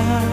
sky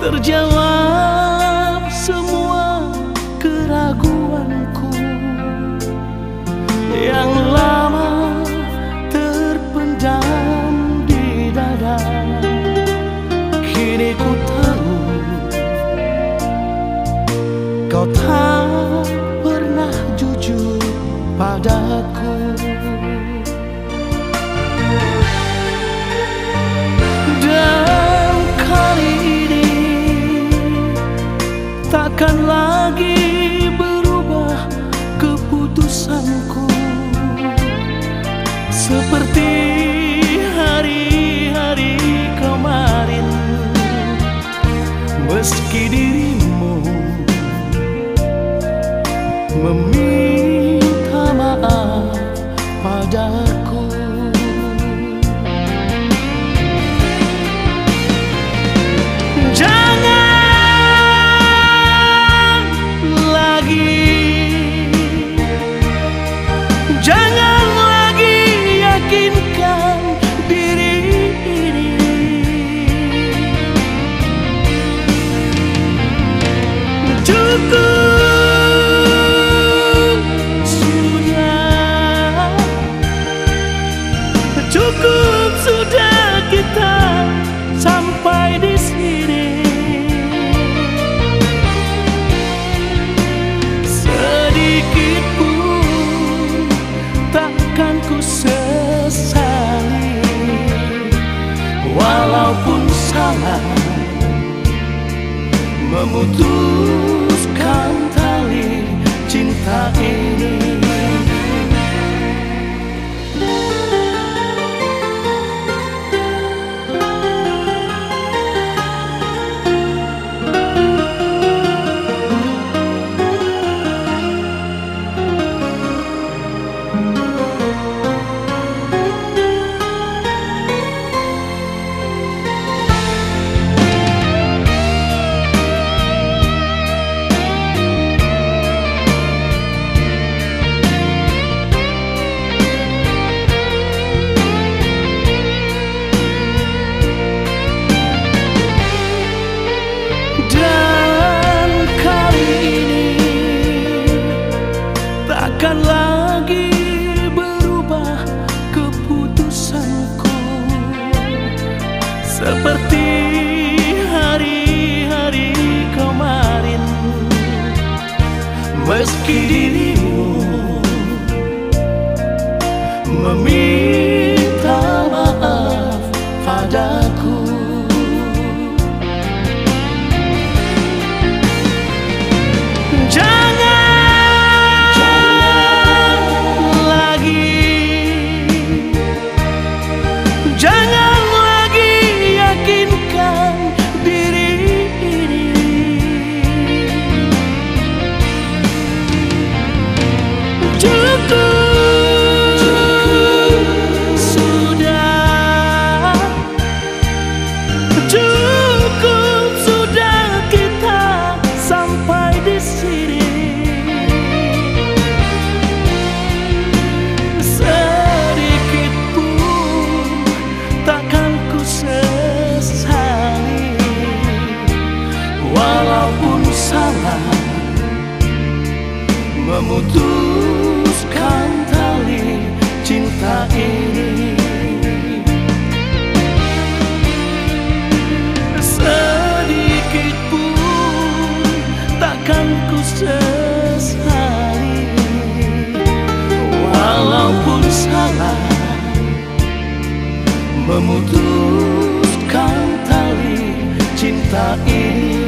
Terjawab semua keraguanku. Yang lama terpendam di dada. Kini ku tahu Kau tak pernah jujur padaku. lady salah memutuskan tali cinta ini. Sedikit pun takkan ku sesali. Walaupun salah memutuskan tali cinta ini.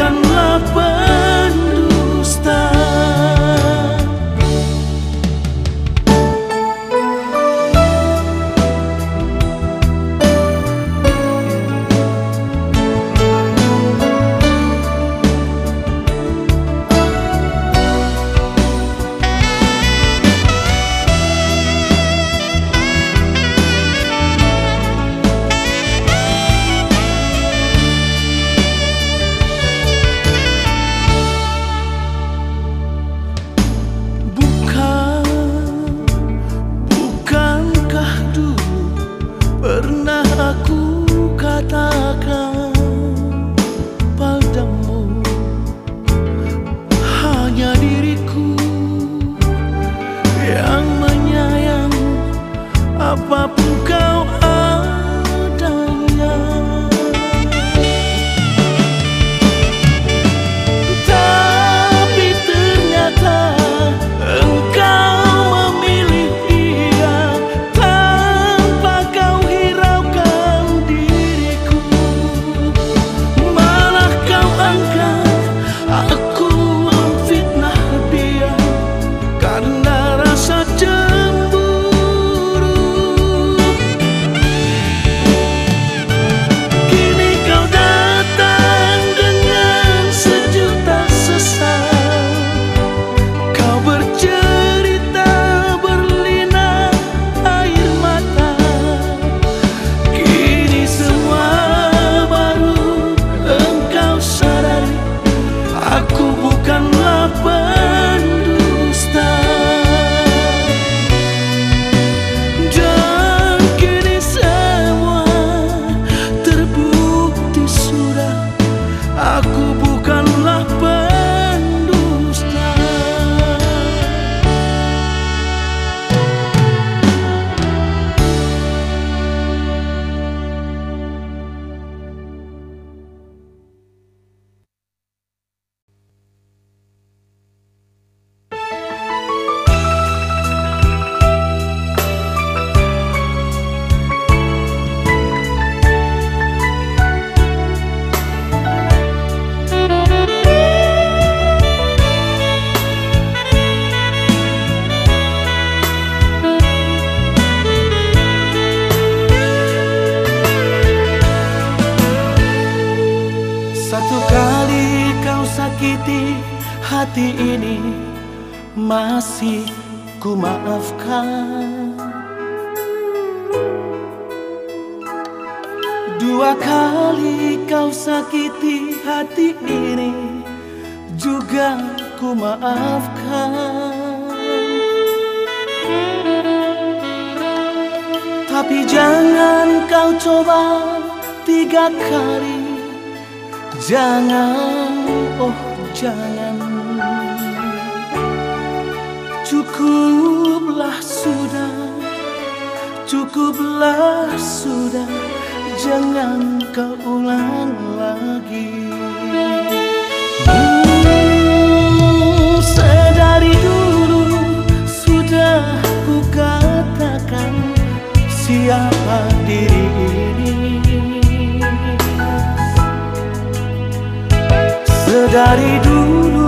bukanlah masih ku maafkan Dua kali kau sakiti hati ini Juga ku maafkan Tapi jangan kau coba tiga kali. Jangan, oh jangan. Cukuplah sudah, cukuplah sudah, jangan kau ulang lagi. Hmm, sedari dulu sudah ku katakan siapa diri ini. Sedari dulu.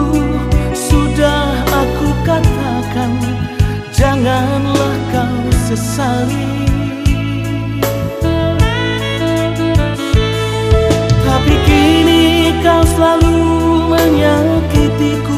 sesali. Tapi kini kau selalu menyakitiku.